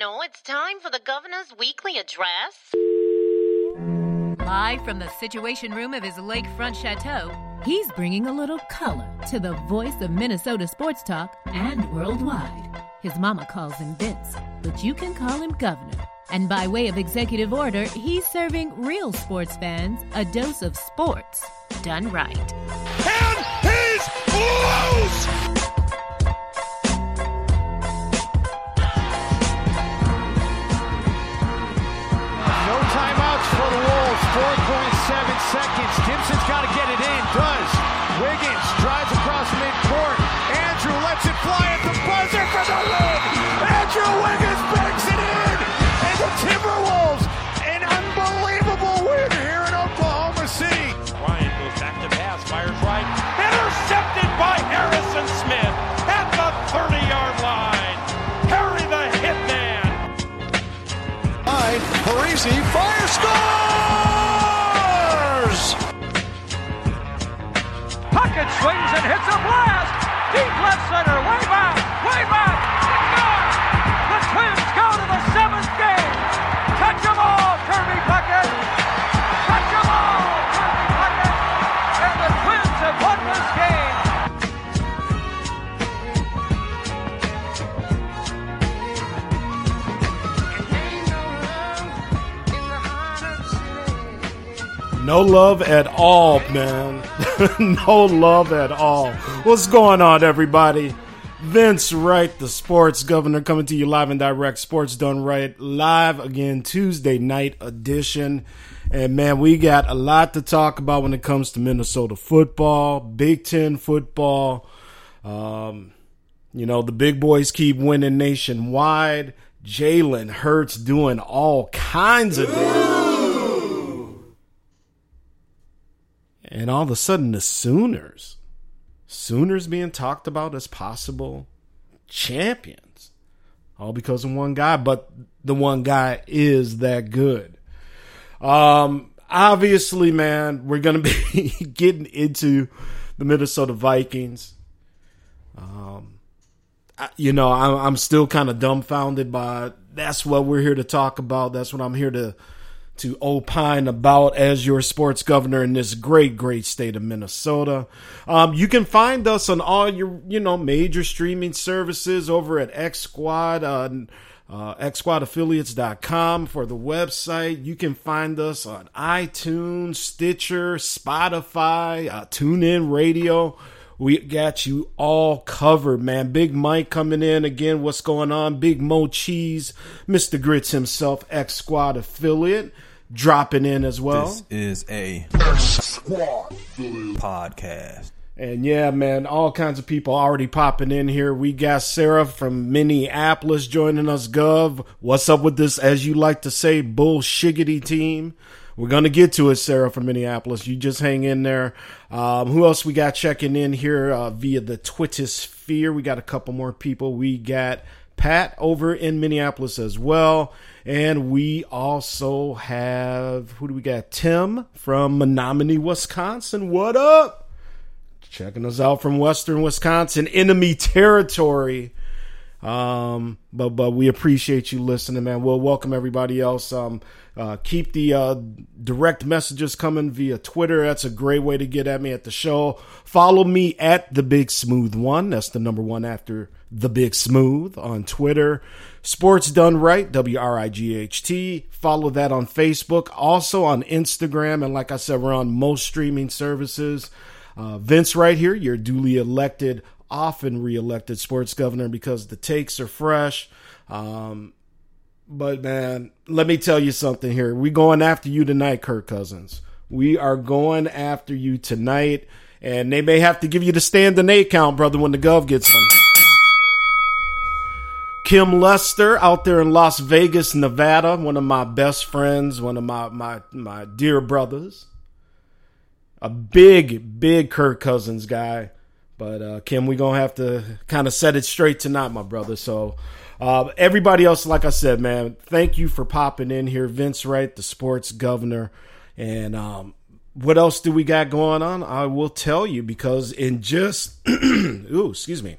Tootin'. Know it's time for the governor's weekly address? Live from the Situation Room of his lakefront chateau, he's bringing a little color to the voice of Minnesota sports talk and worldwide. His mama calls him Vince, but you can call him Governor. And by way of executive order, he's serving real sports fans a dose of sports done right. And he's loose! Parisi fire scores! Puckett swings and hits a blast. Deep left center, way No love at all, man. no love at all. What's going on, everybody? Vince Wright, the sports governor, coming to you live and direct. Sports Done Right, live again, Tuesday night edition. And man, we got a lot to talk about when it comes to Minnesota football, Big Ten football. Um, you know, the big boys keep winning nationwide. Jalen Hurts doing all kinds of damage. And all of a sudden, the Sooners Sooners being talked about as possible champions. All because of one guy, but the one guy is that good. Um, obviously, man, we're going to be getting into the Minnesota Vikings. Um, you know, I'm, I'm still kind of dumbfounded by that's what we're here to talk about. That's what I'm here to to opine about as your sports governor in this great, great state of Minnesota. Um, you can find us on all your, you know, major streaming services over at X Squad, uh, uh, xsquadaffiliates.com for the website. You can find us on iTunes, Stitcher, Spotify, uh, TuneIn Radio. We got you all covered, man. Big Mike coming in again. What's going on? Big Mo Cheese, Mr. Grits himself, X Squad affiliate dropping in as well. This is a podcast. And yeah, man, all kinds of people already popping in here. We got Sarah from Minneapolis joining us, Gov. What's up with this, as you like to say, bullshiggity team? We're going to get to it, Sarah from Minneapolis. You just hang in there. Um, who else we got checking in here uh, via the Twitter sphere? We got a couple more people. We got Pat over in Minneapolis as well. And we also have, who do we got? Tim from Menominee, Wisconsin. What up? Checking us out from Western Wisconsin, enemy territory. Um, but but we appreciate you listening, man. We'll welcome everybody else. Um, uh, keep the uh, direct messages coming via Twitter. That's a great way to get at me at the show. Follow me at the Big Smooth One. That's the number one after the Big Smooth on Twitter. Sports Done Right, W R I G H T. Follow that on Facebook, also on Instagram. And like I said, we're on most streaming services. Uh, Vince, right here, your duly elected, often reelected sports governor because the takes are fresh. Um, but man, let me tell you something here. We going after you tonight, Kirk Cousins. We are going after you tonight, and they may have to give you the standing eight count, brother, when the gov gets them. Kim Lester out there in Las Vegas, Nevada, one of my best friends, one of my my my dear brothers. A big, big Kirk Cousins guy. But uh, Kim, we're gonna have to kind of set it straight tonight, my brother. So uh, everybody else, like I said, man, thank you for popping in here. Vince Wright, the sports governor. And um, what else do we got going on? I will tell you because in just, ooh, excuse me,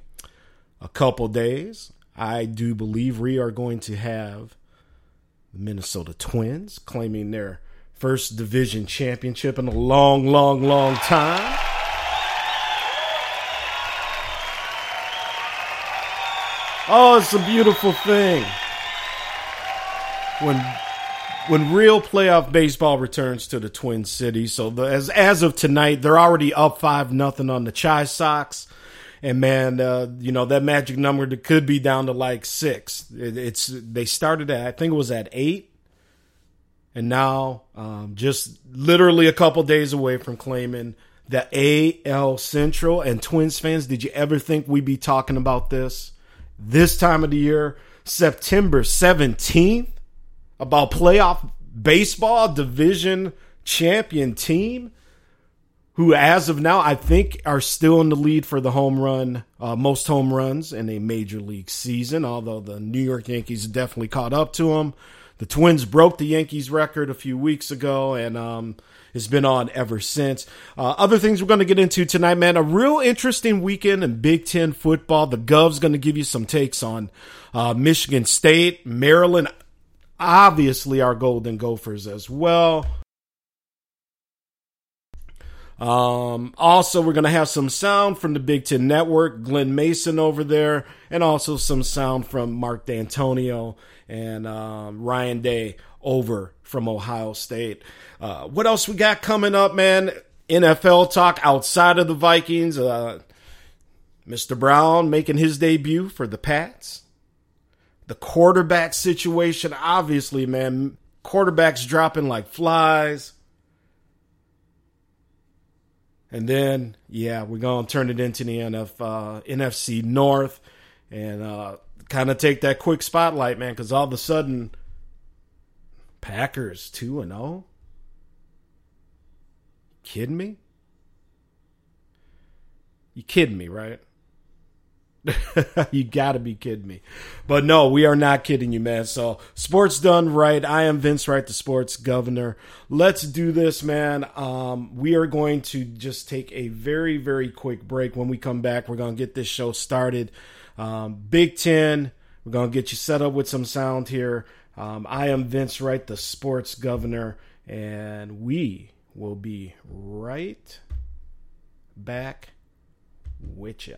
a couple days, I do believe we are going to have the Minnesota Twins claiming their first division championship in a long, long, long time. Oh, it's a beautiful thing. When when real playoff baseball returns to the Twin Cities. So the, as as of tonight, they're already up five nothing on the Chi Sox. And man, uh, you know that magic number could be down to like six. It, it's they started at I think it was at eight, and now um, just literally a couple days away from claiming the AL Central. And Twins fans, did you ever think we'd be talking about this this time of the year, September seventeenth, about playoff baseball division champion team? Who, as of now, I think are still in the lead for the home run, uh, most home runs in a major league season, although the New York Yankees definitely caught up to them. The Twins broke the Yankees record a few weeks ago, and um, it's been on ever since. Uh, other things we're going to get into tonight, man. A real interesting weekend in Big Ten football. The Gov's going to give you some takes on uh, Michigan State, Maryland, obviously our Golden Gophers as well. Um, also, we're going to have some sound from the Big Ten Network, Glen Mason over there, and also some sound from Mark Dantonio and um, Ryan Day over from Ohio State. Uh, what else we got coming up, man? NFL talk outside of the Vikings. Uh, Mr. Brown making his debut for the Pats. The quarterback situation, obviously, man, quarterbacks dropping like flies. And then, yeah, we're going to turn it into the NF, uh, NFC North and uh, kind of take that quick spotlight, man, because all of a sudden, Packers 2 and 0? Kidding me? You kidding me, right? you gotta be kidding me. But no, we are not kidding you, man. So, sports done right. I am Vince Wright, the sports governor. Let's do this, man. Um, we are going to just take a very, very quick break. When we come back, we're to get this show started. Um, Big Ten, we're to get you set up with some sound here. Um, I am Vince Wright, the sports governor, and we will be right back with ya.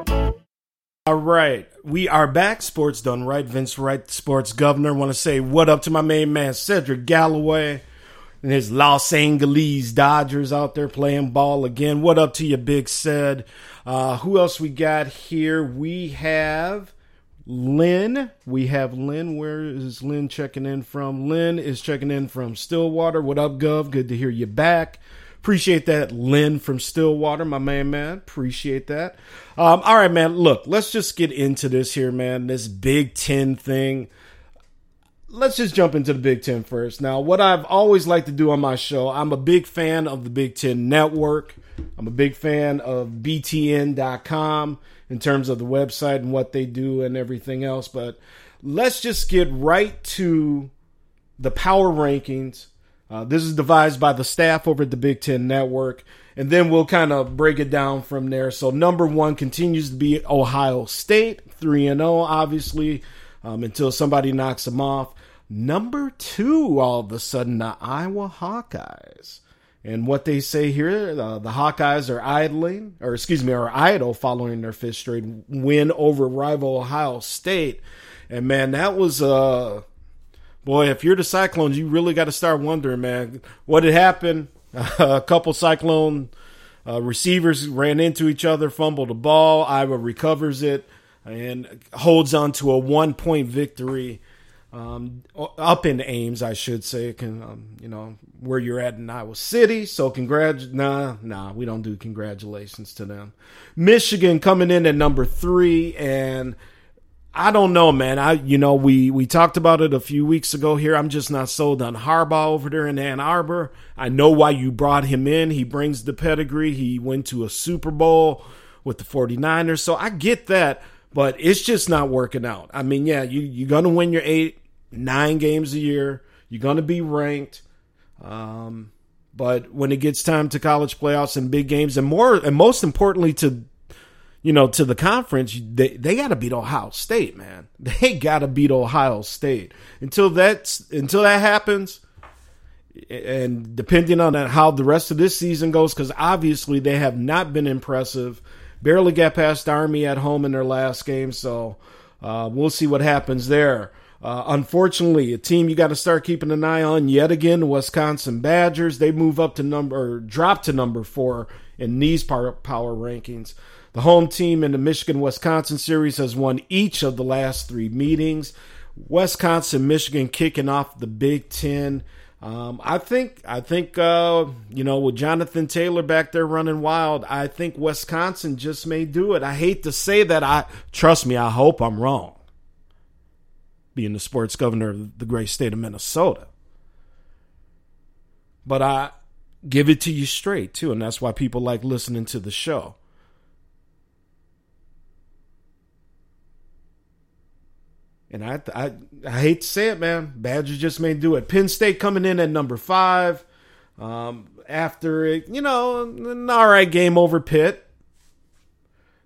All right, we are back. Sports done right. Vince Wright, sports governor. Want to say what up to my main man Cedric Galloway and his Los Angeles Dodgers out there playing ball again. What up to you, Big Said? Uh, who else we got here? We have Lynn. We have Lynn. Where is Lynn checking in from? Lynn is checking in from Stillwater. What up, Gov? Good to hear you back. Appreciate that, Lynn from Stillwater, my man, man. Appreciate that. Um, all right, man. Look, let's just get into this here, man. This Big Ten thing. Let's just jump into the Big Ten first. Now, what I've always liked to do on my show, I'm a big fan of the Big Ten Network. I'm a big fan of BTN.com in terms of the website and what they do and everything else. But let's just get right to the power rankings uh, this is devised by the staff over at the Big Ten Network, and then we'll kind of break it down from there. So, number one continues to be Ohio State, 3 and 0, obviously, um, until somebody knocks them off. Number two, all of a sudden, the Iowa Hawkeyes. And what they say here, uh, the Hawkeyes are idling, or excuse me, are idle following their fifth straight win over rival Ohio State. And man, that was uh boy, if you're the Cyclones, you really got to start wondering, man, what had happened. a couple Cyclone uh, receivers ran into each other, fumbled the ball. Iowa recovers it and holds on to a one point victory um, up in Ames, I should say. Can um, you know where you're at in Iowa City? So congrat, nah, nah, we don't do congratulations to them. Michigan coming in at number three and I don't know, man. I you know we we talked about it a few weeks ago here. I'm just not sold on Harbaugh over there in Ann Arbor. I know why you brought him in. He brings the pedigree. He went to a Super Bowl with the 49ers. So I get that, but it's just not working out. I mean, yeah, you you're going to win your 8 9 games a year. You're going to be ranked. Um but when it gets time to college playoffs and big games and more and most importantly to you know, to the conference, they, they got to beat Ohio State, man. They got to beat Ohio State. Until that's until that happens, and depending on how the rest of this season goes, because obviously they have not been impressive. Barely got past Army at home in their last game, so uh, we'll see what happens there. Uh, unfortunately, a team you got to start keeping an eye on yet again, Wisconsin Badgers. They move up to number, or drop to number four in these power, power rankings. The home team in the Michigan Wisconsin series has won each of the last three meetings. Wisconsin, Michigan kicking off the Big Ten. Um, I think I think uh, you know with Jonathan Taylor back there running wild, I think Wisconsin just may do it. I hate to say that. I trust me. I hope I'm wrong. Being the sports governor of the great state of Minnesota, but I give it to you straight too, and that's why people like listening to the show. And I, I, I hate to say it, man. Badgers just may do it. Penn State coming in at number five. Um, after it, you know, an all right game over Pitt.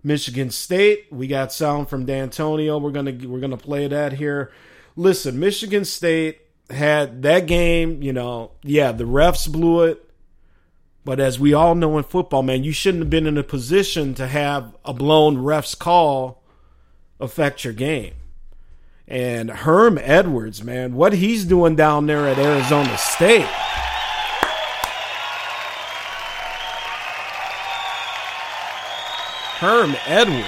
Michigan State, we got sound from Dantonio. We're gonna we're gonna play that here. Listen, Michigan State had that game. You know, yeah, the refs blew it, but as we all know in football, man, you shouldn't have been in a position to have a blown refs call affect your game. And Herm Edwards, man, what he's doing down there at Arizona State. Herm Edwards.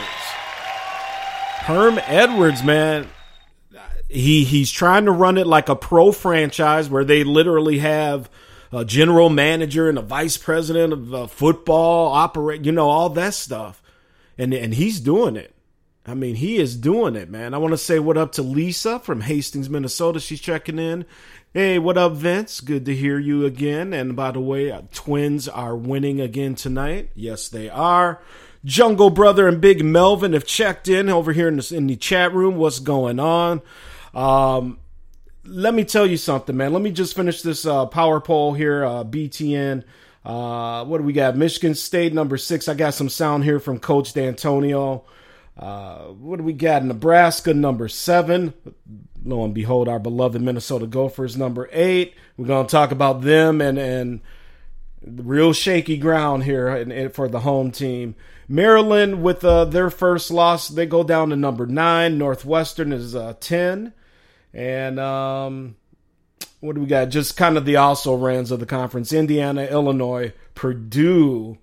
Herm Edwards, man, he he's trying to run it like a pro franchise where they literally have a general manager and a vice president of uh, football operate, you know, all that stuff. And and he's doing it. I mean, he is doing it, man. I want to say what up to Lisa from Hastings, Minnesota. She's checking in. Hey, what up, Vince? Good to hear you again. And by the way, uh, Twins are winning again tonight. Yes, they are. Jungle Brother and Big Melvin have checked in over here in the, in the chat room. What's going on? Um, let me tell you something, man. Let me just finish this uh, power poll here. Uh, BTN. Uh, what do we got? Michigan State number six. I got some sound here from Coach Dantonio. Uh, what do we got? Nebraska, number seven. Lo and behold, our beloved Minnesota Gophers, number eight. We're going to talk about them and, and real shaky ground here for the home team. Maryland, with uh, their first loss, they go down to number nine. Northwestern is uh, 10. And um, what do we got? Just kind of the also rans of the conference Indiana, Illinois, Purdue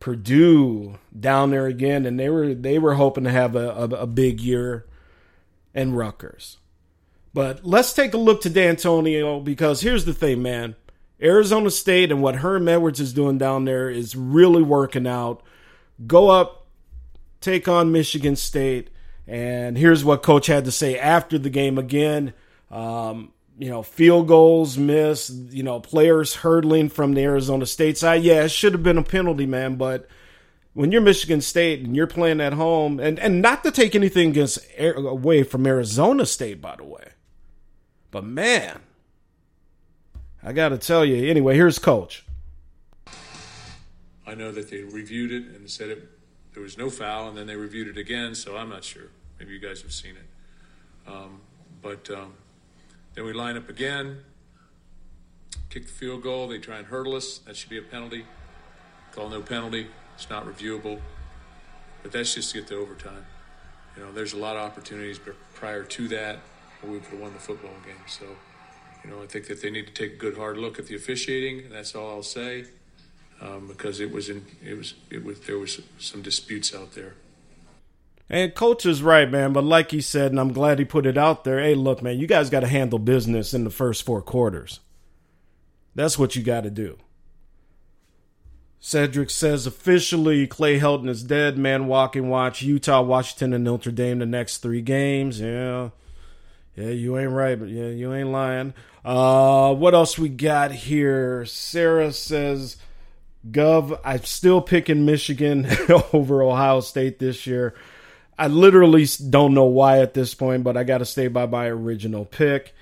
Purdue down there again, and they were they were hoping to have a, a, a big year, and Rutgers. But let's take a look to Dantonio because here's the thing, man. Arizona State and what Herm Edwards is doing down there is really working out. Go up, take on Michigan State, and here's what Coach had to say after the game again. Um, you know, field goals missed, you know, players hurdling from the Arizona State side. Yeah, it should have been a penalty, man, but when you're Michigan State and you're playing at home, and, and not to take anything against away from Arizona State, by the way, but man, I got to tell you. Anyway, here's Coach. I know that they reviewed it and said it there was no foul, and then they reviewed it again. So I'm not sure. Maybe you guys have seen it, um, but. Um, then we line up again, kick the field goal. They try and hurdle us. That should be a penalty. Call no penalty. It's not reviewable. But that's just to get to overtime. You know, there's a lot of opportunities prior to that where we could have won the football game. So, you know, I think that they need to take a good hard look at the officiating. That's all I'll say, um, because it was in it was it was there was some disputes out there. And coach is right, man. But like he said, and I'm glad he put it out there. Hey, look, man, you guys got to handle business in the first four quarters. That's what you got to do. Cedric says officially Clay Helton is dead. Man, walking watch Utah, Washington, and Notre Dame the next three games. Yeah, yeah, you ain't right, but yeah, you ain't lying. Uh, what else we got here? Sarah says, "Gov, I'm still picking Michigan over Ohio State this year." I literally don't know why at this point, but I got to stay by my original pick.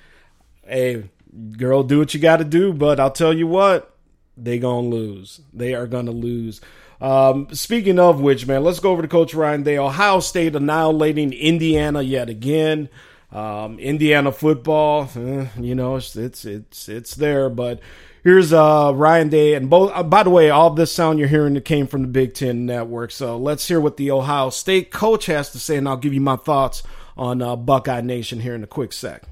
Hey, girl, do what you got to do, but I'll tell you what, they gonna lose. They are gonna lose. Um, speaking of which, man, let's go over to Coach Ryan Day. Ohio State annihilating Indiana yet again. Um, Indiana football, eh, you know, it's, it's it's it's there, but Here's uh, Ryan Day, and both. Uh, by the way, all this sound you're hearing came from the Big Ten Network. So let's hear what the Ohio State coach has to say, and I'll give you my thoughts on uh, Buckeye Nation here in a quick sec.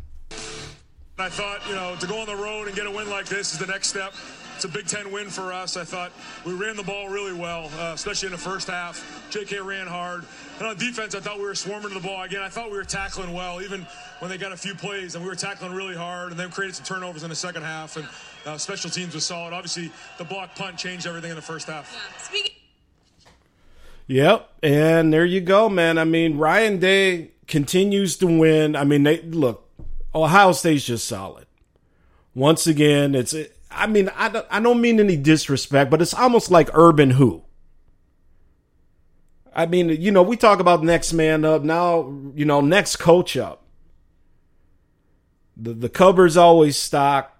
I thought, you know, to go on the road and get a win like this is the next step. it's a Big Ten win for us. I thought we ran the ball really well, uh, especially in the first half. J.K. ran hard. And on defense, I thought we were swarming to the ball. Again, I thought we were tackling well, even when they got a few plays, and we were tackling really hard, and then created some turnovers in the second half. And uh, special teams was solid. Obviously, the block punt changed everything in the first half. Yeah. Speaking. Yep, and there you go, man. I mean, Ryan Day continues to win. I mean, they look. Ohio State's just solid. Once again, it's. I mean, I don't, I don't mean any disrespect, but it's almost like Urban Who. I mean, you know, we talk about next man up now. You know, next coach up. The the cupboard's always stocked,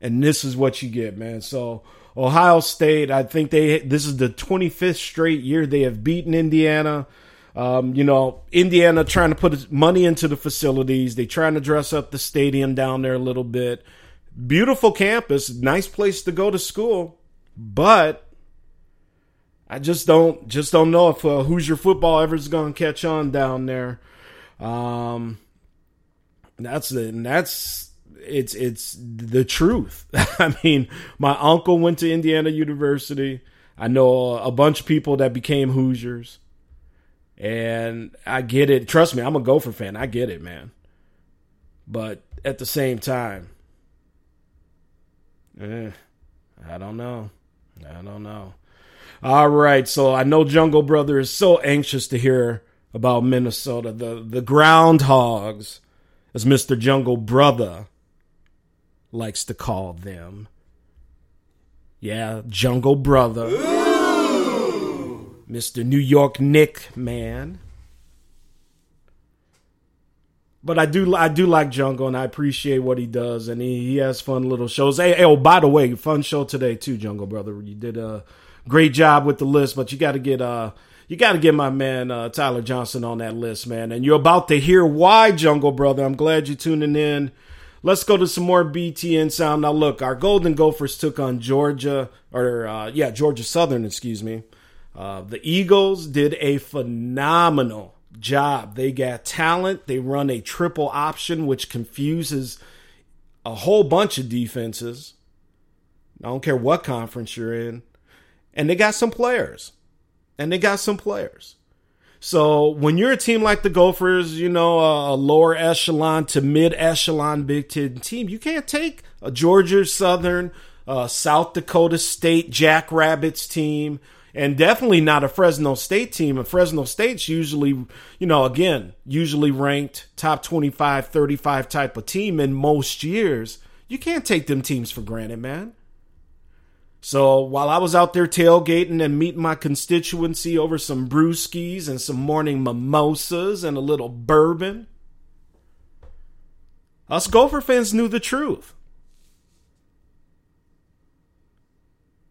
and this is what you get, man. So Ohio State, I think they this is the 25th straight year they have beaten Indiana. Um, you know, Indiana trying to put money into the facilities. They trying to dress up the stadium down there a little bit. Beautiful campus, nice place to go to school, but I just don't just don't know if uh, Hoosier football ever is going to catch on down there. Um, that's the that's it's it's the truth. I mean, my uncle went to Indiana University. I know a bunch of people that became Hoosiers. And I get it. Trust me, I'm a Gopher fan. I get it, man. But at the same time, eh, I don't know. I don't know. All right, so I know Jungle Brother is so anxious to hear about Minnesota, the the groundhogs, as Mr. Jungle Brother likes to call them. Yeah, Jungle Brother. Ooh. Mr. New York Nick man. But I do I do like Jungle and I appreciate what he does and he, he has fun little shows. Hey, hey, oh by the way, fun show today too, Jungle brother. You did a great job with the list, but you got to get uh you got to get my man uh, Tyler Johnson on that list, man. And you're about to hear why, Jungle brother. I'm glad you're tuning in. Let's go to some more BTN sound. Now, look, our Golden Gophers took on Georgia, or uh, yeah, Georgia Southern, excuse me. Uh, the Eagles did a phenomenal job. They got talent. They run a triple option, which confuses a whole bunch of defenses. I don't care what conference you're in. And they got some players. And they got some players. So when you're a team like the Gophers, you know, a, lower echelon to mid echelon Big Ten team, you can't take a Georgia Southern, uh, South Dakota State Jackrabbits team and definitely not a Fresno State team. And Fresno State's usually, you know, again, usually ranked top 25, 35 type of team in most years. You can't take them teams for granted, man. So while I was out there tailgating and meeting my constituency over some brewskis and some morning mimosas and a little bourbon, us Gopher fans knew the truth.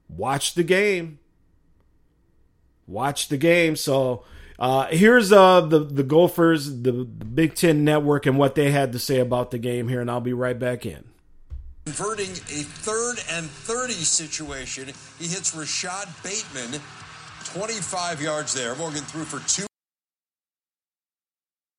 Watch the game watch the game. So uh, here's uh, the the Gophers, the, the Big Ten Network, and what they had to say about the game here, and I'll be right back in. Converting a third and 30 situation. He hits Rashad Bateman, 25 yards there. Morgan threw for two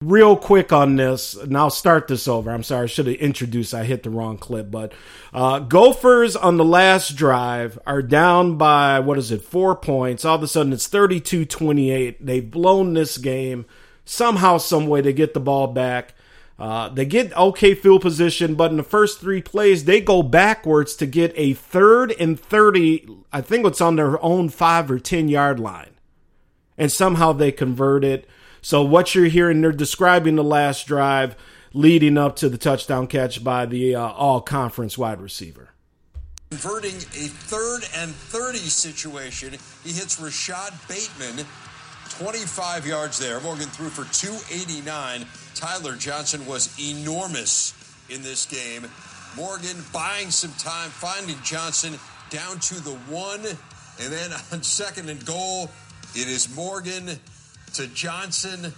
real quick on this, and I'll start this over. I'm sorry, I should have introduced. I hit the wrong clip, but uh, Gophers on the last drive are down by what is it, four points. All of a sudden, it's 32-28. They've blown this game somehow, some way. They get the ball back. Uh, they get okay field position, but in the first three plays, they go backwards to get a third and 30. I think it's on their own five or 10 yard line. And somehow they convert it. So what you're hearing, they're describing the last drive leading up to the touchdown catch by the uh, all conference wide receiver. Converting a third and 30 situation. He hits Rashad Bateman, 25 yards there. Morgan threw for 289. Tyler Johnson was enormous in this game. Morgan buying some time, finding Johnson down to the one. And then on second and goal, it is Morgan to Johnson,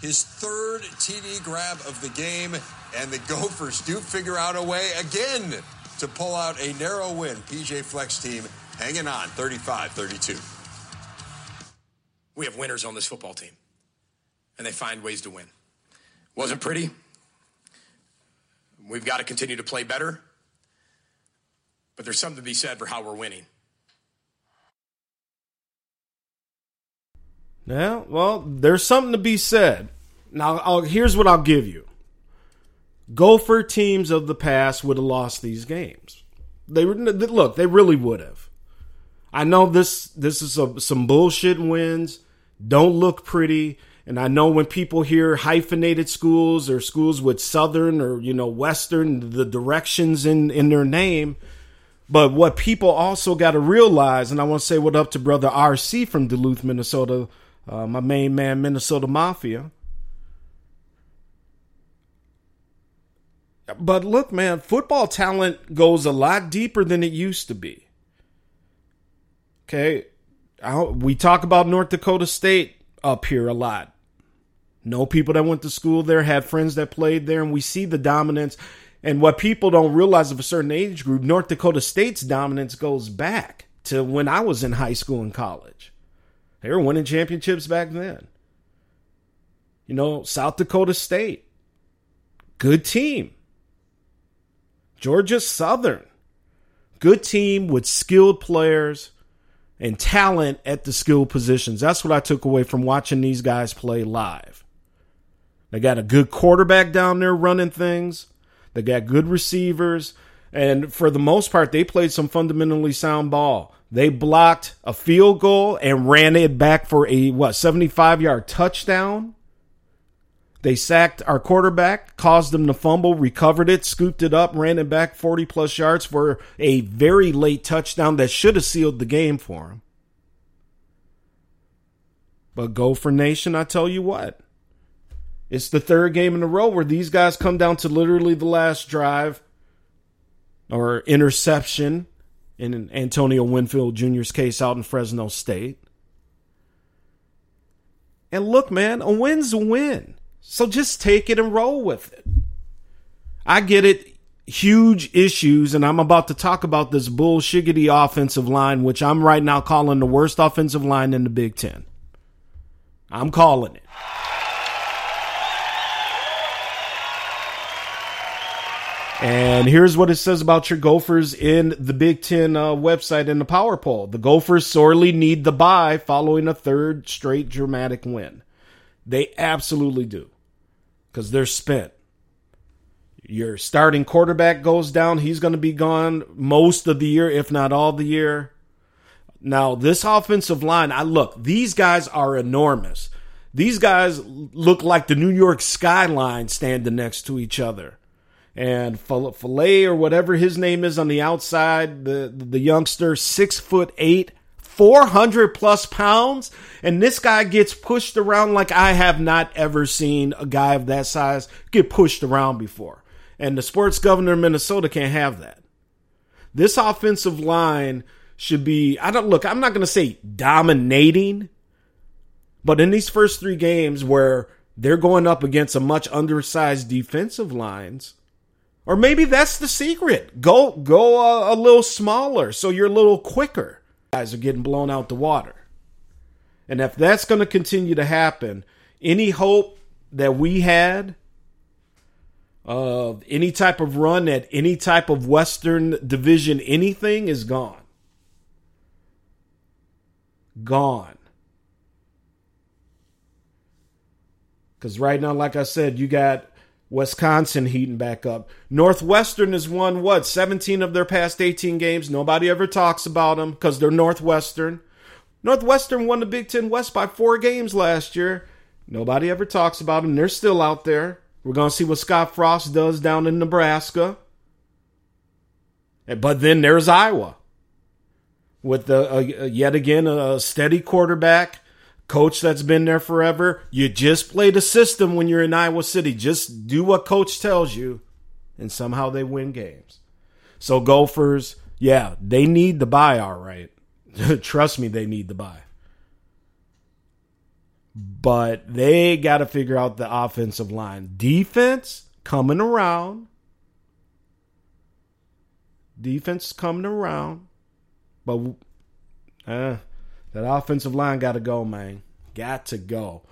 his third TD grab of the game, and the Gophers do figure out a way again to pull out a narrow win. PJ Fleck's team hanging on 35 32. We have winners on this football team, and they find ways to win. Wasn't pretty. We've got to continue to play better. but there's something to be said for how we're winning. Yeah, well, there's something to be said. Now, I'll, here's what I'll give you. Gopher teams of the past would have lost these games. They look, they really would have. I know this this is a, some bullshit wins. Don't look pretty. And I know when people hear hyphenated schools or schools with Southern or, you know, Western, the directions in, in their name. But what people also got to realize, and I want to say what up to brother RC from Duluth, Minnesota, uh, my main man, Minnesota Mafia. But look, man, football talent goes a lot deeper than it used to be. Okay. We talk about North Dakota State up here a lot. Know people that went to school there, had friends that played there, and we see the dominance. And what people don't realize of a certain age group, North Dakota State's dominance goes back to when I was in high school and college. They were winning championships back then. You know, South Dakota State, good team. Georgia Southern, good team with skilled players and talent at the skill positions. That's what I took away from watching these guys play live. They got a good quarterback down there running things. They got good receivers. And for the most part, they played some fundamentally sound ball. They blocked a field goal and ran it back for a, what, 75 yard touchdown. They sacked our quarterback, caused them to fumble, recovered it, scooped it up, ran it back 40 plus yards for a very late touchdown that should have sealed the game for him. But Gopher Nation, I tell you what, it's the third game in a row where these guys come down to literally the last drive or interception in Antonio Winfield Jr.'s case out in Fresno State. And look, man, a win's a win. So just take it and roll with it. I get it. Huge issues, and I'm about to talk about this bullshiggity offensive line, which I'm right now calling the worst offensive line in the Big Ten. I'm calling it. And here's what it says about your Gophers in the Big Ten uh, website in the Power Poll. The Gophers sorely need the bye following a third straight dramatic win. They absolutely do because they're spent. Your starting quarterback goes down. He's going to be gone most of the year, if not all the year. Now, this offensive line, I look, these guys are enormous. These guys look like the New York skyline standing next to each other and Filet or whatever his name is on the outside, the the youngster, six foot eight, four hundred plus pounds, and this guy gets pushed around like I have not ever seen a guy of that size get pushed around before. And the sports governor of Minnesota can't have that. This offensive line should be. I don't look. I'm not going to say dominating, but in these first three games where they're going up against a much undersized defensive lines or maybe that's the secret. Go go a, a little smaller so you're a little quicker. Guys are getting blown out the water. And if that's going to continue to happen, any hope that we had of any type of run at any type of Western Division anything is gone. Gone. Because right now, like I said, you got Wisconsin heating back up. Northwestern has won what 17 of their past 18 games. Nobody ever talks about them because they're Northwestern. Northwestern won the Big Ten West by four games last year. Nobody ever talks about them. They're still out there. We're going to see what Scott Frost does down in Nebraska. But then there's Iowa with the uh, yet again a steady quarterback coach that's been there forever. You just play the system when you're in Iowa City. Just do what coach tells you, and somehow they win games. So Gophers, yeah, they need the bye, all right. Trust me, they need the bye. But they got to figure out the offensive line. Defense coming around. Defense coming around. But uh, that offensive line got to go, man. Got to go.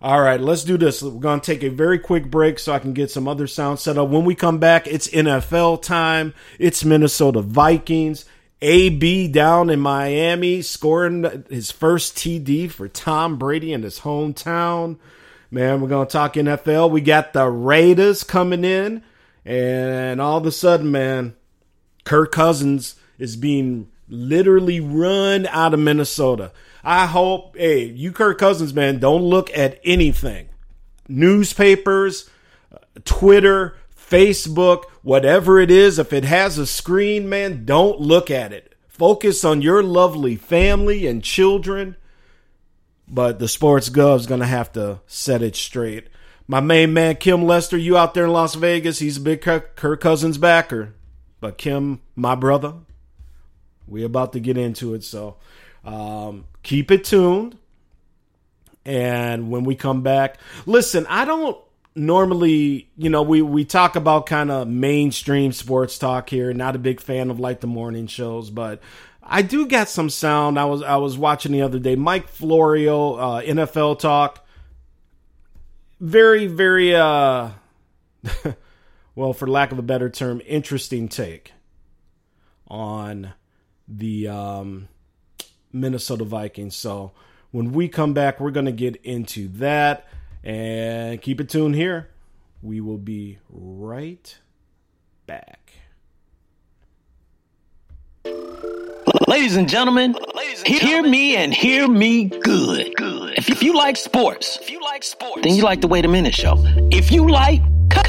All right, let's do this. We're going to take a very quick break so I can get some other sound set up. When we come back, it's NFL time. It's Minnesota Vikings. AB down in Miami scoring his first TD for Tom Brady in his hometown. Man, we're going to talk NFL. We got the Raiders coming in. And all of a sudden, man, Kirk Cousins is being literally run out of Minnesota. I hope, hey, you Kirk Cousins, man, don't look at anything. Newspapers, Twitter, Facebook, whatever it is, if it has a screen, man, don't look at it. Focus on your lovely family and children. But the sports gov's gonna have to set it straight. My main man, Kim Lester, you out there in Las Vegas, he's a big Kirk Cousins backer. But Kim, my brother, we about to get into it. So um, keep it tuned. And when we come back, listen, I don't normally, you know, we, we talk about kind of mainstream sports talk here. Not a big fan of like the morning shows, but I do get some sound. I was I was watching the other day. Mike Florio, uh, NFL talk. Very very uh, well, for lack of a better term, interesting take on the um, Minnesota Vikings. So when we come back, we're going to get into that and keep it tuned here. We will be right back. Ladies and gentlemen, hear me and hear me good. Good. If you like sports, if you like sports, then you like the Wait a Minute Show. If you like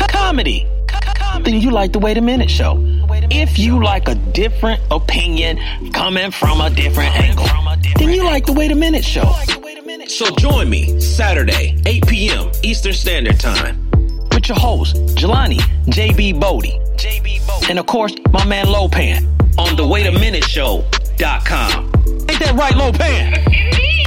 comedy, then you like the Wait a Minute Show. If you like a different opinion coming from a different angle, then you like the Wait a Minute Show. So join me Saturday, 8 p.m. Eastern Standard Time. With your host, Jelani JB Bodie. JB Bodie. And of course, my man Lopan. On the Wait a Minute Show.com. Ain't that right, Lopan? gonna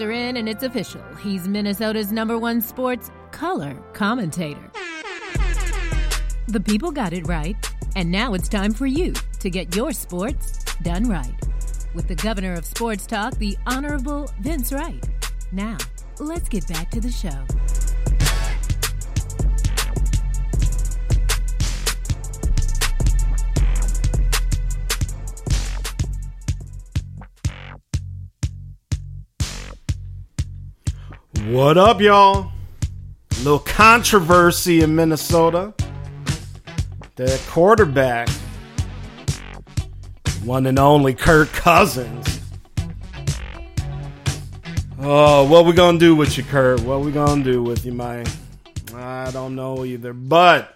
are in and it's official. He's Minnesota's number one sports color commentator. The people got it right, and now it's time for you to get your sports done right. With the governor of sports talk, the Honorable Vince Wright. Now, let's get back to the show. What up, y'all? A Little controversy in Minnesota. The quarterback, one and only Kirk Cousins. Oh, what we gonna do with you, Kurt? What we gonna do with you, man? I don't know either. But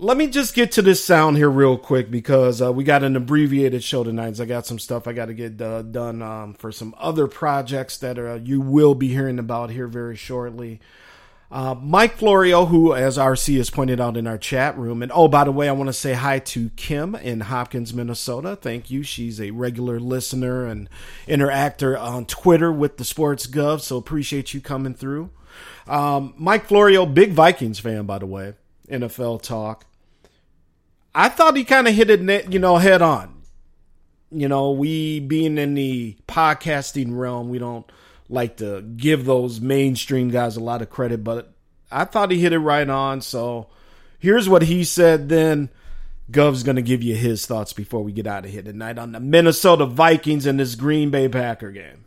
let me just get to this sound here real quick because uh, we got an abbreviated show tonight. I got some stuff I got to get uh, done um, for some other projects that uh, you will be hearing about here very shortly. Uh, Mike Florio, who, as RC has pointed out in our chat room, and oh, by the way, I want to say hi to Kim in Hopkins, Minnesota. Thank you. She's a regular listener and interactor on Twitter with the Sports Gov, so appreciate you coming through. Um, Mike Florio, big Vikings fan, by the way, NFL talk. I thought he kind of hit it, you know, head on. You know, we being in the podcasting realm, we don't like to give those mainstream guys a lot of credit, but I thought he hit it right on. So here's what he said then. Gov's going to give you his thoughts before we get out of here tonight on the Minnesota Vikings and this Green Bay Packer game.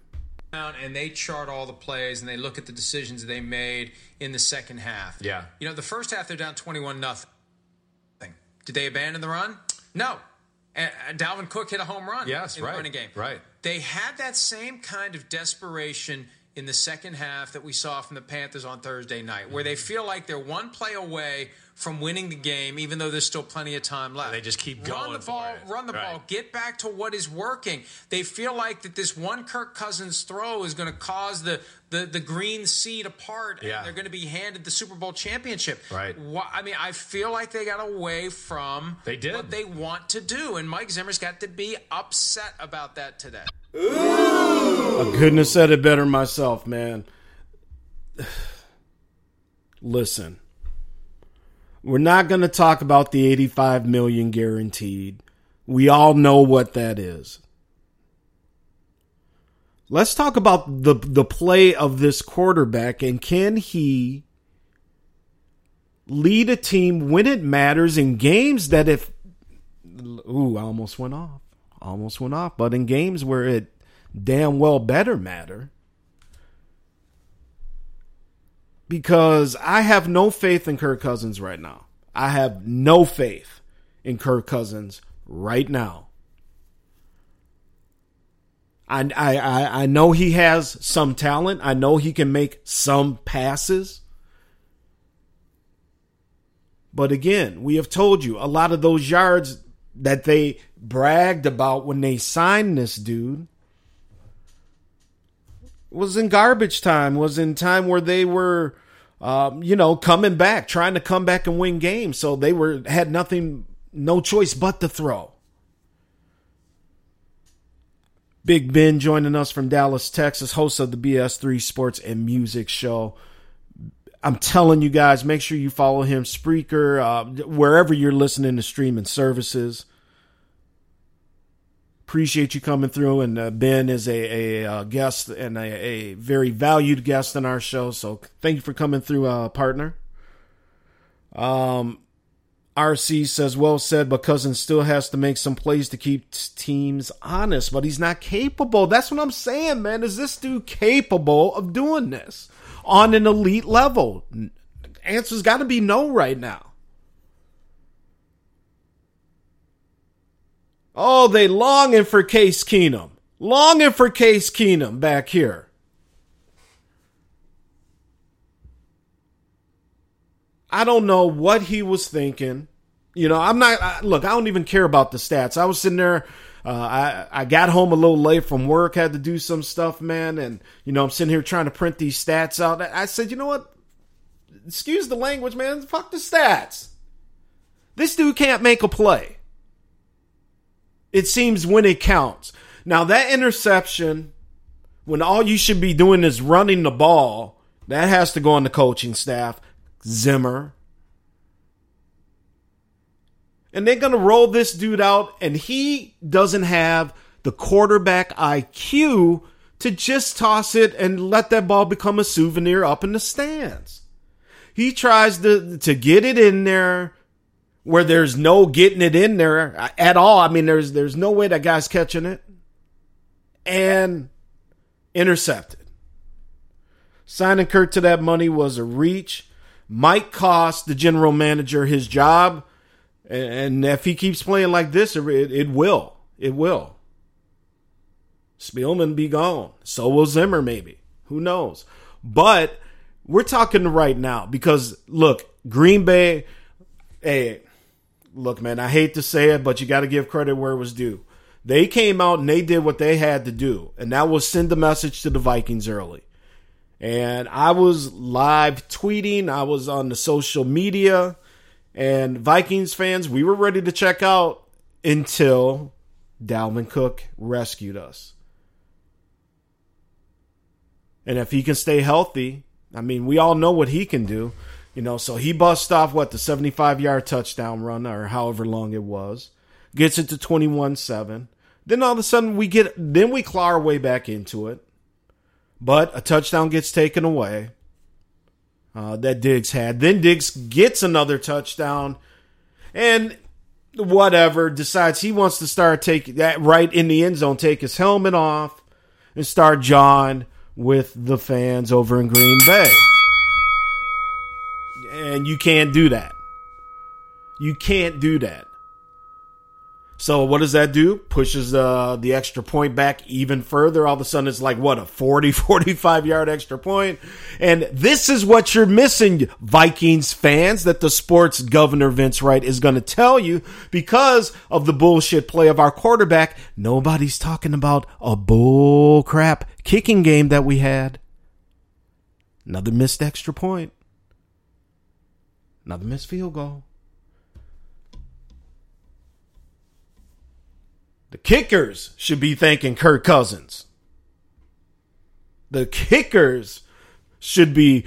And they chart all the plays and they look at the decisions they made in the second half. Yeah. You know, the first half they're down 21 nothing. Did they abandon the run? No. And Dalvin Cook hit a home run yes, in right, the running game. Right. They had that same kind of desperation in the second half that we saw from the Panthers on Thursday night, where they feel like they're one play away from winning the game, even though there's still plenty of time left. They just keep going. run the ball, for it. run the Right. ball, get back to what is working. They feel like that this one Kirk Cousins throw is going to cause the the, the green seed apart, part, and Yeah. they're going to be handed the Super Bowl championship. Right. Wha- I mean, I feel like they got away from They did. what they want to do, and Mike Zimmer's got to be upset about that today. I couldn't have said it better myself, man. Listen, we're not going to talk about the 85 million guaranteed. We all know what that is. Let's talk about the the play of this quarterback and can he lead a team when it matters in games that if ooh, I almost went off. Almost went off, but in games where it damn well better matter. Because I have no faith in Kirk Cousins right now. I have no faith in Kirk Cousins right now. I, I, I- know he has some talent. I know he can make some passes. But again, we have told you a lot of those yards that they bragged about when they signed this dude was in garbage time, was in time where they were, um, you know, coming back, trying to come back and win games. So they were had nothing, no choice but to throw. Big Ben joining us from Dallas, Texas, host of the BS3 Sports and Music Show. I'm telling you guys, make sure you follow him, Spreaker, uh, wherever you're listening to streaming services. Appreciate you coming through, and uh, Ben is a, a, uh guest and a, a very valued guest in our show. So thank you for coming through, uh, partner. Um, RC says, well said, but Cousins still has to make some plays to keep teams honest, but he's not capable. That's what I'm saying, man. Is this dude capable of doing this on an elite level? Answer's got to be no right now. Oh, they longing for Case Keenum. Longing for Case Keenum back here. I don't know what he was thinking. You know, I'm not. I, look, I don't even care about the stats. I was sitting there. Uh, I I got home a little late from work, had to do some stuff, man, and you know I'm sitting here trying to print these stats out. I said, you know what? Excuse the language, man. Fuck the stats. This dude can't make a play. It seems when it counts. Now that interception, when all you should be doing is running the ball, that has to go on the coaching staff. Zimmer. And they're going to roll this dude out, and he doesn't have the quarterback IQ to just toss it and let that ball become a souvenir up in the stands. He tries to, to get it in there where there's no getting it in there at all. I mean, there's there's no way that guy's catching it. And intercepted. Signing Kirk to that money was a reach might cost the general manager his job. And if he keeps playing like this, it, it will. It will. Spielman be gone. So will Zimmer, maybe. Who knows? But we're talking right now because, look, Green Bay, hey, look, man, I hate to say it, but you got to give credit where it was due. They came out and they did what they had to do, and that was send a message to the Vikings early. And I was live tweeting, I was on the social media, and Vikings fans, we were ready to check out until Dalvin Cook rescued us. And if he can stay healthy, I mean, we all know what he can do. You know, so he busts off what the 75 yard touchdown run or however long it was, gets it to 21 7. Then all of a sudden we get, then we claw our way back into it but a touchdown gets taken away uh, that Diggs had. Then Diggs gets another touchdown, and whatever decides he wants to start take that right in the end zone, take his helmet off, and start jawing with the fans over in Green Bay. And you can't do that. You can't do that. So what does that do? Pushes uh, the extra point back even further. All of a sudden, it's like what a 40, 45 yard extra point. And this is what you're missing, Vikings fans, that the sports governor Vince Wright is going to tell you because of the bullshit play of our quarterback. Nobody's talking about a bull crap kicking game that we had. Another missed extra point. Another missed field goal. The kickers should be thanking Kirk Cousins. The kickers should be,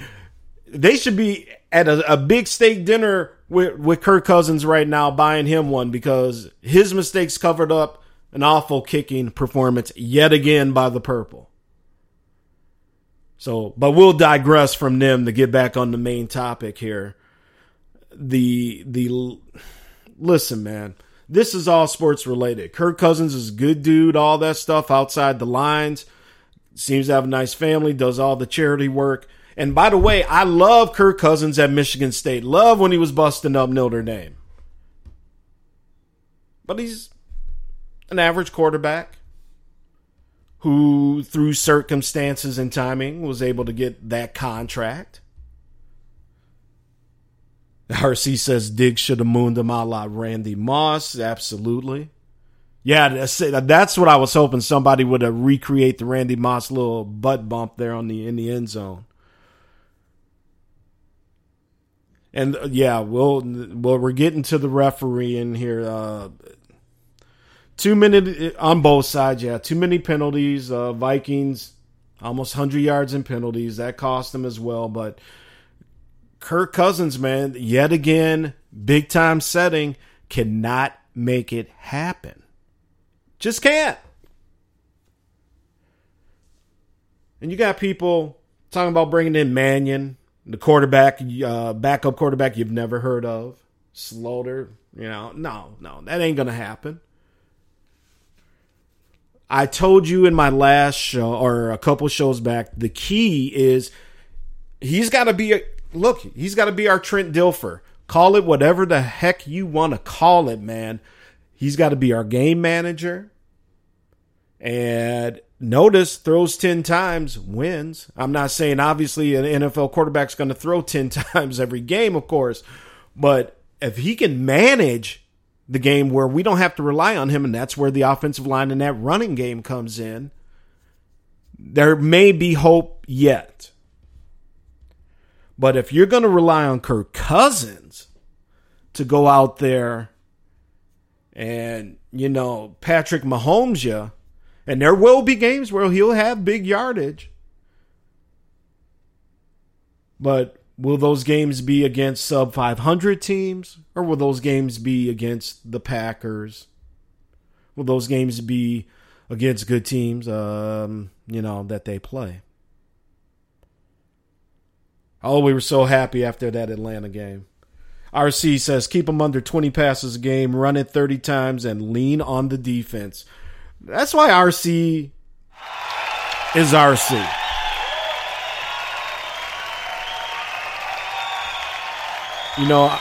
they should be at a, a big steak dinner with, with Kirk Cousins right now, buying him one because his mistakes covered up an awful kicking performance yet again by the purple. So, but we'll digress from them to get back on the main topic here. The, the, listen, man this is all sports related. Kirk Cousins is a good dude, all that stuff outside the lines. Seems to have a nice family, does all the charity work. And by the way, I love Kirk Cousins at Michigan State. Love when he was busting up Notre Dame. But he's an average quarterback who, through circumstances and timing, was able to get that contract. RC says Diggs should have mooned him a la Randy Moss. Absolutely. Yeah, that's what I was hoping somebody would recreate the Randy Moss little butt bump there on the in the end zone. And uh, yeah, well, well, we're getting to the referee in here. Uh, minute uh, on both sides. Yeah, too many penalties. Uh, Vikings almost hundred yards in penalties that cost them as well, but Kirk Cousins, man, yet again, big time setting, cannot make it happen. Just can't. And you got people talking about bringing in Mannion, the quarterback, uh, backup quarterback you've never heard of. Slaughter, you know, no, no, that ain't gonna happen. I told you in my last show or a couple shows back, the key is he's got to be a look. He's got to be our Trent Dilfer. Call it whatever the heck you want to call it, man. He's got to be our game manager. And notice throws 10 times, wins. I'm not saying obviously an NFL quarterback's going to throw 10 times every game, of course, but if he can manage the game where we don't have to rely on him, and that's where the offensive line and that running game comes in, there may be hope yet. But if you're going to rely on Kirk Cousins to go out there and, you know, Patrick Mahomes you, and there will be games where he'll have big yardage. But will those games be against sub 500 teams or will those games be against the Packers? Will those games be against good teams um, you know that they play? Oh, we were so happy after that Atlanta game. RC says keep them under 20 passes a game, run it 30 times, and lean on the defense. That's why RC is RC. You know,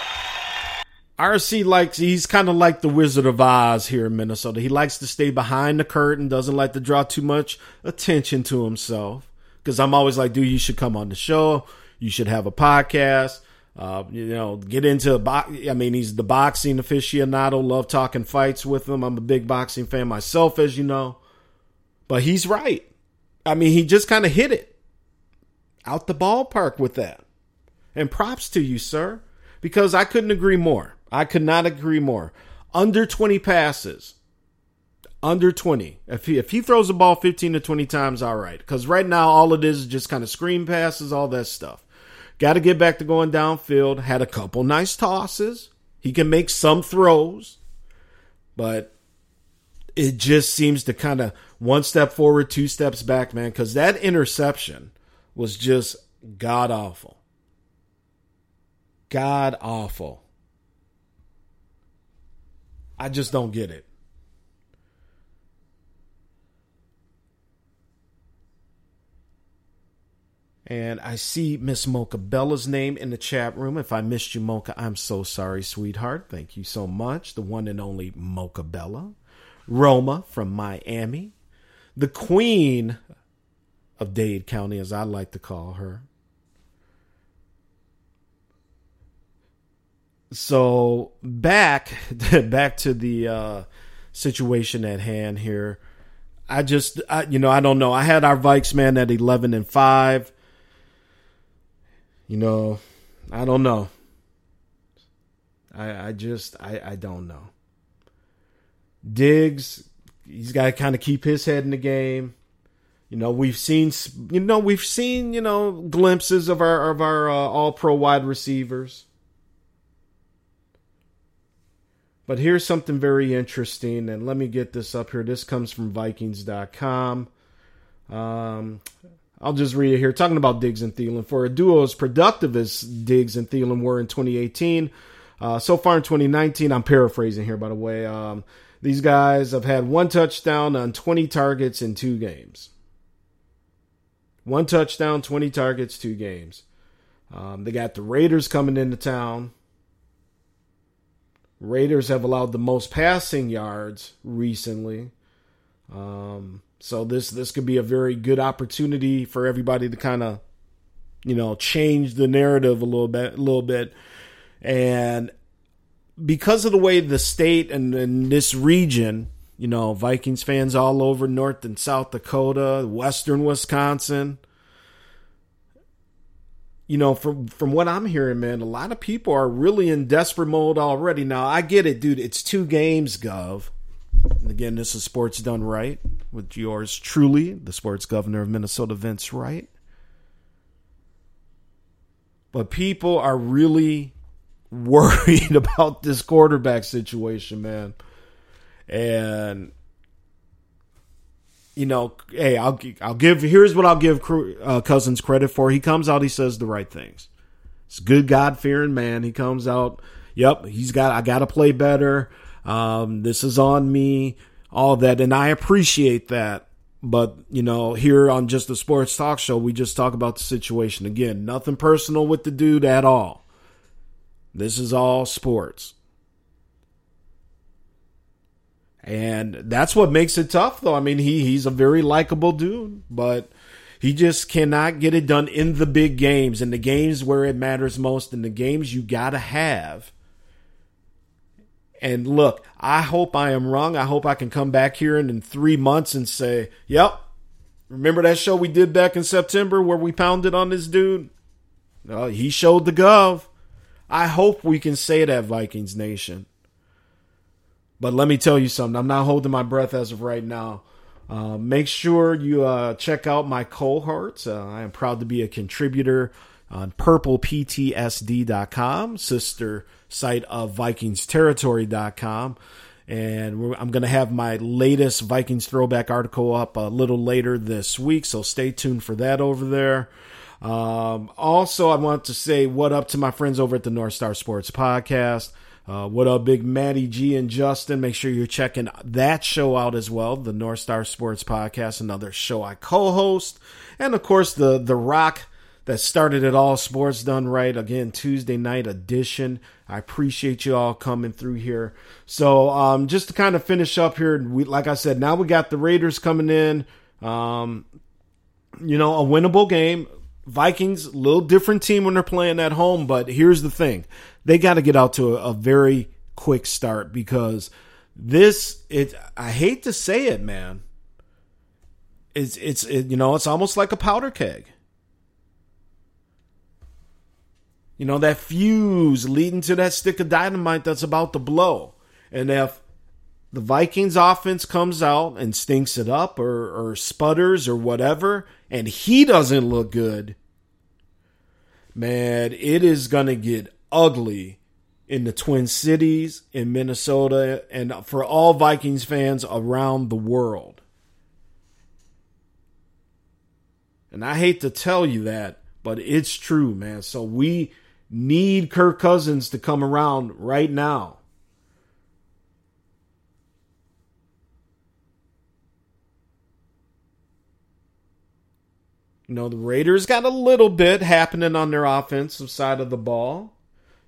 RC likes, he's kind of like the Wizard of Oz here in Minnesota. He likes to stay behind the curtain, doesn't like to draw too much attention to himself. Because I'm always like, dude, you should come on the show. You should have a podcast. Uh, you know, get into box. I mean, he's the boxing aficionado. Love talking fights with him. I'm a big boxing fan myself, as you know. But he's right. I mean, he just kind of hit it out the ballpark with that. And props to you, sir, because I couldn't agree more. I could not agree more. Under 20 passes. Under 20. If he if he throws the ball 15 to 20 times, all right. Because right now all it is is just kind of screen passes, all that stuff. Got to get back to going downfield. Had a couple nice tosses. He can make some throws, but it just seems to kind of one step forward, two steps back, man. Because that interception was just god awful. God awful. I just don't get it. And I see Miss Mocha Bella's name in the chat room. If I missed you, Mocha, I'm so sorry, sweetheart. Thank you so much. The one and only Mocha Bella. Roma from Miami. The queen of Dade County, as I like to call her. So back back to the uh, situation at hand here. I just, I, you know, I don't know. I had our Vikes man at eleven and five you know, I don't know. I I just I I don't know. Diggs, he's got to kind of keep his head in the game. You know, we've seen you know we've seen you know glimpses of our of our uh, all pro wide receivers. But here's something very interesting, and let me get this up here. This comes from Vikings.com. Um, I'll just read it here. Talking about Diggs and Thielen. For a duo as productive as Diggs and Thielen were in 2018, uh, so far in 2019, I'm paraphrasing here, by the way. Um, these guys have had one touchdown on 20 targets in two games. One touchdown, 20 targets, two games. Um, they got the Raiders coming into town. Raiders have allowed the most passing yards recently. Um, so this this could be a very good opportunity for everybody to kind of, you know, change the narrative a little bit, a little bit, and because of the way the state and, and this region, you know, Vikings fans all over North and South Dakota, Western Wisconsin. You know, from from what I'm hearing, man, a lot of people are really in desperate mode already. Now, I get it, dude. It's two games, Gov. And again, this is Sports Done Right with yours truly, the sports governor of Minnesota, Vince Wright. But people are really worried about this quarterback situation, man. And you know, hey, I'll I'll give. Here's what I'll give uh, Cousins credit for. He comes out, he says the right things. It's good God fearing man. He comes out yep, he's got, I got to play better. Um, this is on me, all that. And I appreciate that. But, you know, here on just the sports talk show, we just talk about the situation. Again, nothing personal with the dude at all. This is all sports. And that's what makes it tough, though. I mean, he he's a very likable dude, but he just cannot get it done in the big games, in the games where it matters most, in the games you gotta have. And look, I hope I am wrong. I hope I can come back here in, in three months and say, "Yep, remember that show we did back in September where we pounded on this dude? Well, he showed the gov." I hope we can say that, Vikings Nation. But let me tell you something. I'm not holding my breath as of right now. Uh, make sure you uh, check out my cohorts. Uh, I am proud to be a contributor on purpleptsd.com, sister site of vikingsterritory.com. And I'm going to have my latest Vikings throwback article up a little later this week, so stay tuned for that over there. Um, also, I want to say what up to my friends over at the North Star Sports Podcast. Uh, what up, Big Matty G and Justin? Make sure you're checking that show out as well. The North Star Sports Podcast, another show I co-host, and of course the the Rock that started it all. Sports done right again. Tuesday night edition. I appreciate you all coming through here. So, um, just to kind of finish up here, we like I said, now we got the Raiders coming in. Um, you know, a winnable game. Vikings, little different team when they're playing at home, but here's the thing they got to get out to a, a, very quick start because this it I hate to say it, man. It's it's it, you know it's almost like a powder keg. You know that fuse leading to that stick of dynamite that's about to blow, and if the Vikings offense comes out and stinks it up or, or sputters or whatever, and he doesn't look good, man, it is going to get ugly in the Twin Cities, in Minnesota, and for all Vikings fans around the world. And I hate to tell you that, but it's true, man. So we need Kirk Cousins to come around right now. You know, the Raiders got a little bit happening on their offensive side of the ball.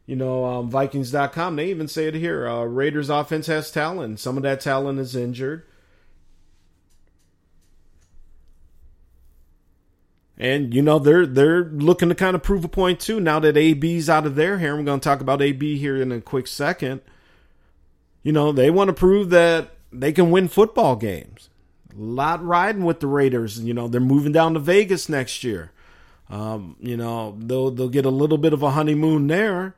You know, um, Vikings.com, they even say it here. Uh, Raiders offense has talent. Some of that talent is injured. And you know they're they're looking to kind of prove a point too. Now that AB's out of there here, I'm going to talk about AB here in a quick second. You know they want to prove that they can win football games A lot riding with the Raiders. You know, they're moving down to Vegas next year. Um, you know, they'll they'll get a little bit of a honeymoon there.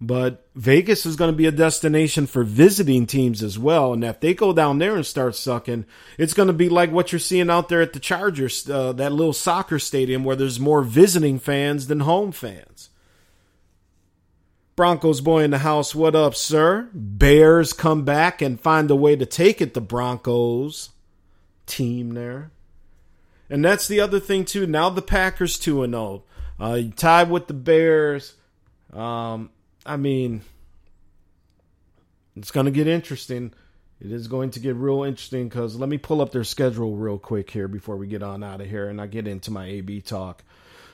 But Vegas is going to be a destination for visiting teams as well. And if they go down there and start sucking, it's going to be like what you're seeing out there at the Chargers, uh, that little soccer stadium where there's more visiting fans than home fans. Broncos boy in the house, what up, sir? Bears come back and find a way to take it, the Broncos team there. And that's the other thing too. Now the Packers two and zero, oh. uh, tied with the Bears. Um, I mean, it's going to get interesting. It is going to get real interesting because let me pull up their schedule real quick here before we get on out of here and I get into my AB talk.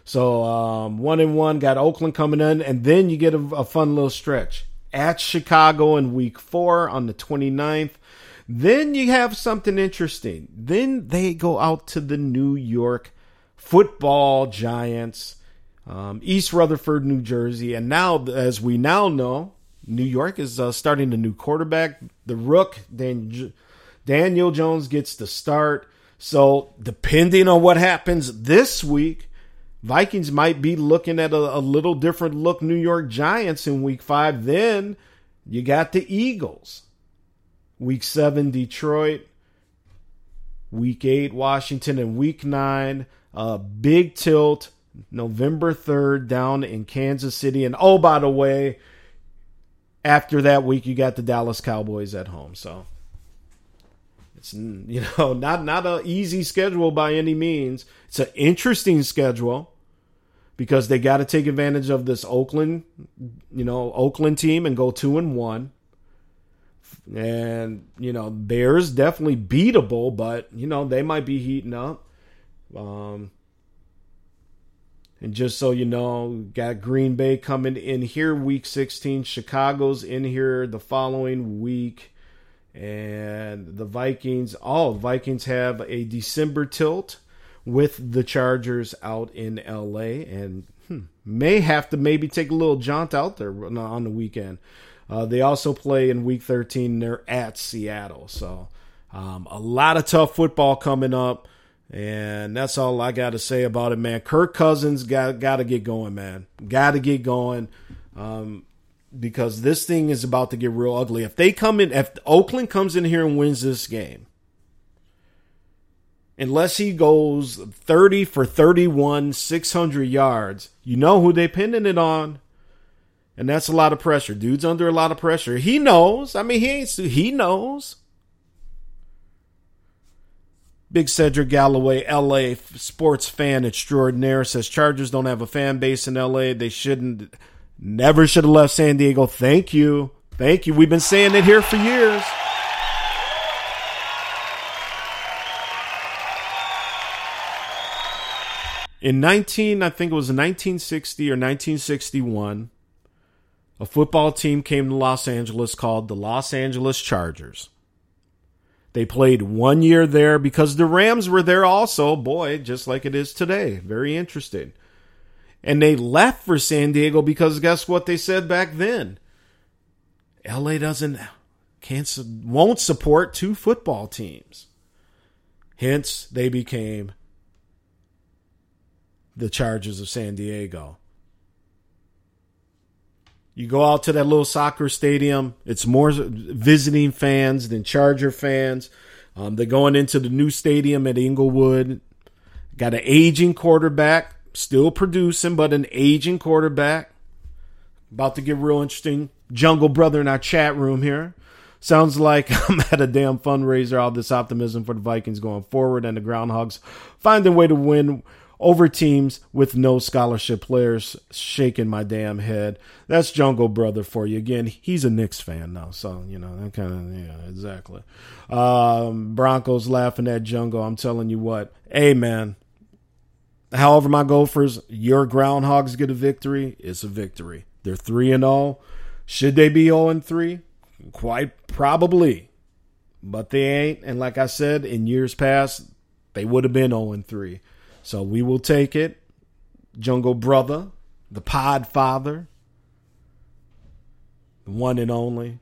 So um, one and one got Oakland coming in, and then you get a, a fun little stretch at Chicago in week four on the 29th. Then you have something interesting. Then they go out to the New York football giants, um, East Rutherford, New Jersey. And now, as we now know, New York is uh, starting a new quarterback. The Rook, Dan- Daniel Jones, gets the start. So, depending on what happens this week, Vikings might be looking at a, a little different look New York Giants in week five. Then you got the Eagles. Week seven, Detroit. Week eight, Washington. And week nine, uh, big tilt, November 3rd, down in Kansas City. And oh, by the way, after that week, you got the Dallas Cowboys at home. So it's you know not not an easy schedule by any means. It's an interesting schedule. because they got to take advantage of this Oakland, you know, Oakland team and go two and one. And you know, Bears definitely beatable, but you know they might be heating up. Um, and just so you know, got Green Bay coming in here week 16. Chicago's in here the following week. And the Vikings, all oh, Vikings have a December tilt with the Chargers out in LA and hmm, may have to maybe take a little jaunt out there on the weekend. Uh, they also play in week 13. They're at Seattle. So um, a lot of tough football coming up. And that's all I got to say about it, man. Kirk Cousins got got to get going, man. Got to get going, um, because this thing is about to get real ugly. If they come in, if Oakland comes in here and wins this game, unless he goes thirty for thirty-one, six hundred yards, you know who they pinning it on, and that's a lot of pressure. Dude's under a lot of pressure. He knows. I mean, he ain't. He knows. Big Cedric Galloway, LA sports fan extraordinaire, says Chargers don't have a fan base in LA. They shouldn't, never should have left San Diego. Thank you. Thank you. We've been saying it here for years. In 19, I think it was 1960 or 1961, a football team came to Los Angeles called the Los Angeles Chargers. They played one year there because the Rams were there also. Boy, just like it is today. Very interesting. And they left for San Diego because guess what they said back then? LA doesn't can't won't support two football teams. Hence, they became the Chargers of San Diego. You go out to that little soccer stadium. It's more visiting fans than Charger fans. Um, they're going into the new stadium at Inglewood. Got an aging quarterback, still producing, but an aging quarterback. About to get real interesting. Jungle Brother in our chat room here. Sounds like I'm at a damn fundraiser. All this optimism for the Vikings going forward and the Groundhogs find their way to win over teams with no scholarship players shaking my damn head. That's Jungle Brother for you. Again, he's a Knicks fan now, so you know that kind of yeah, exactly. Um, Broncos laughing at Jungle. I'm telling you what, hey man. However, my Gophers, your Groundhogs get a victory. It's a victory. They're three and zero. Oh. Should they be zero and three? Quite probably, but they ain't. And like I said, in years past, they would have been zero and three. So we will take it. Jungle Brother, the Pod Father, the one and only,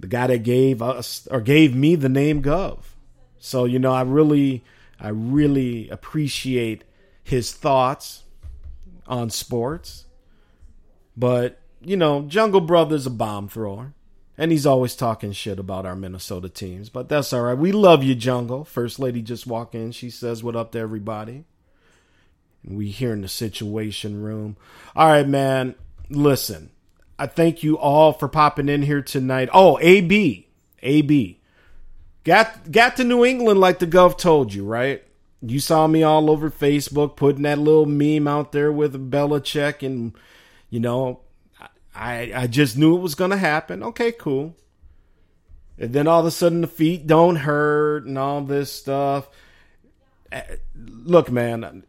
the guy that gave us or gave me the name Gov. So you know, I really, I really appreciate his thoughts on sports. But you know, Jungle Brother's a bomb thrower. And he's always talking shit about our Minnesota teams. But that's all right. We love you, Jungle. First Lady just walked in. She says, What up to everybody? We here in the situation room. All right, man. Listen, I thank you all for popping in here tonight. Oh, AB, AB, got got to New England like the Gov told you, right? You saw me all over Facebook putting that little meme out there with Belichick, and you know, I I just knew it was gonna happen. Okay, cool. And then all of a sudden the feet don't hurt and all this stuff. Eh, look, man,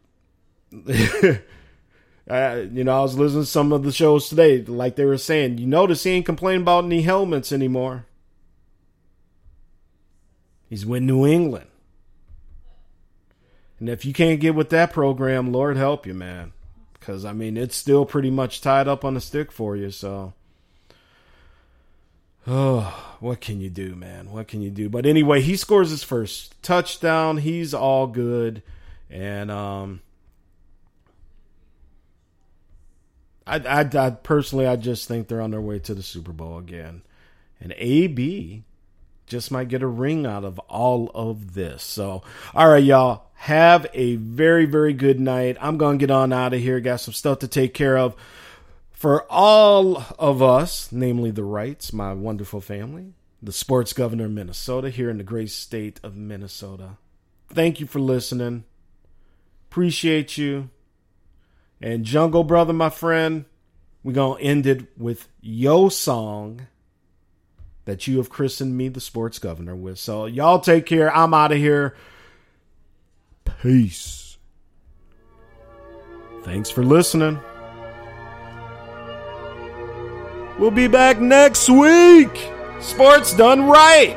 uh, you know, I was listening to some of the shows today, like they were saying, you notice he ain't complaining about any helmets anymore. He's with New England. And if you can't get with that program, Lord help you, man. Because, I mean, it's still pretty much tied up on the stick for you, so. Oh, what can you do, man? What can you do? But anyway, he scores his first touchdown. He's all good. And, um, I, I, I personally, I just think they're on their way to the Super Bowl again, and AB just might get a ring out of all of this. So, all right, y'all, have a very, very good night. I'm gonna get on out of here. Got some stuff to take care of for all of us, namely the Wrights, my wonderful family, the sports governor of Minnesota, here in the great state of Minnesota. Thank you for listening. Appreciate you. And Jungle Brother, my friend, we're going to end it with your song that you have christened me the sports governor with. So y'all take care. I'm out of here. Peace. Thanks for listening. We'll be back next week. Sports done right.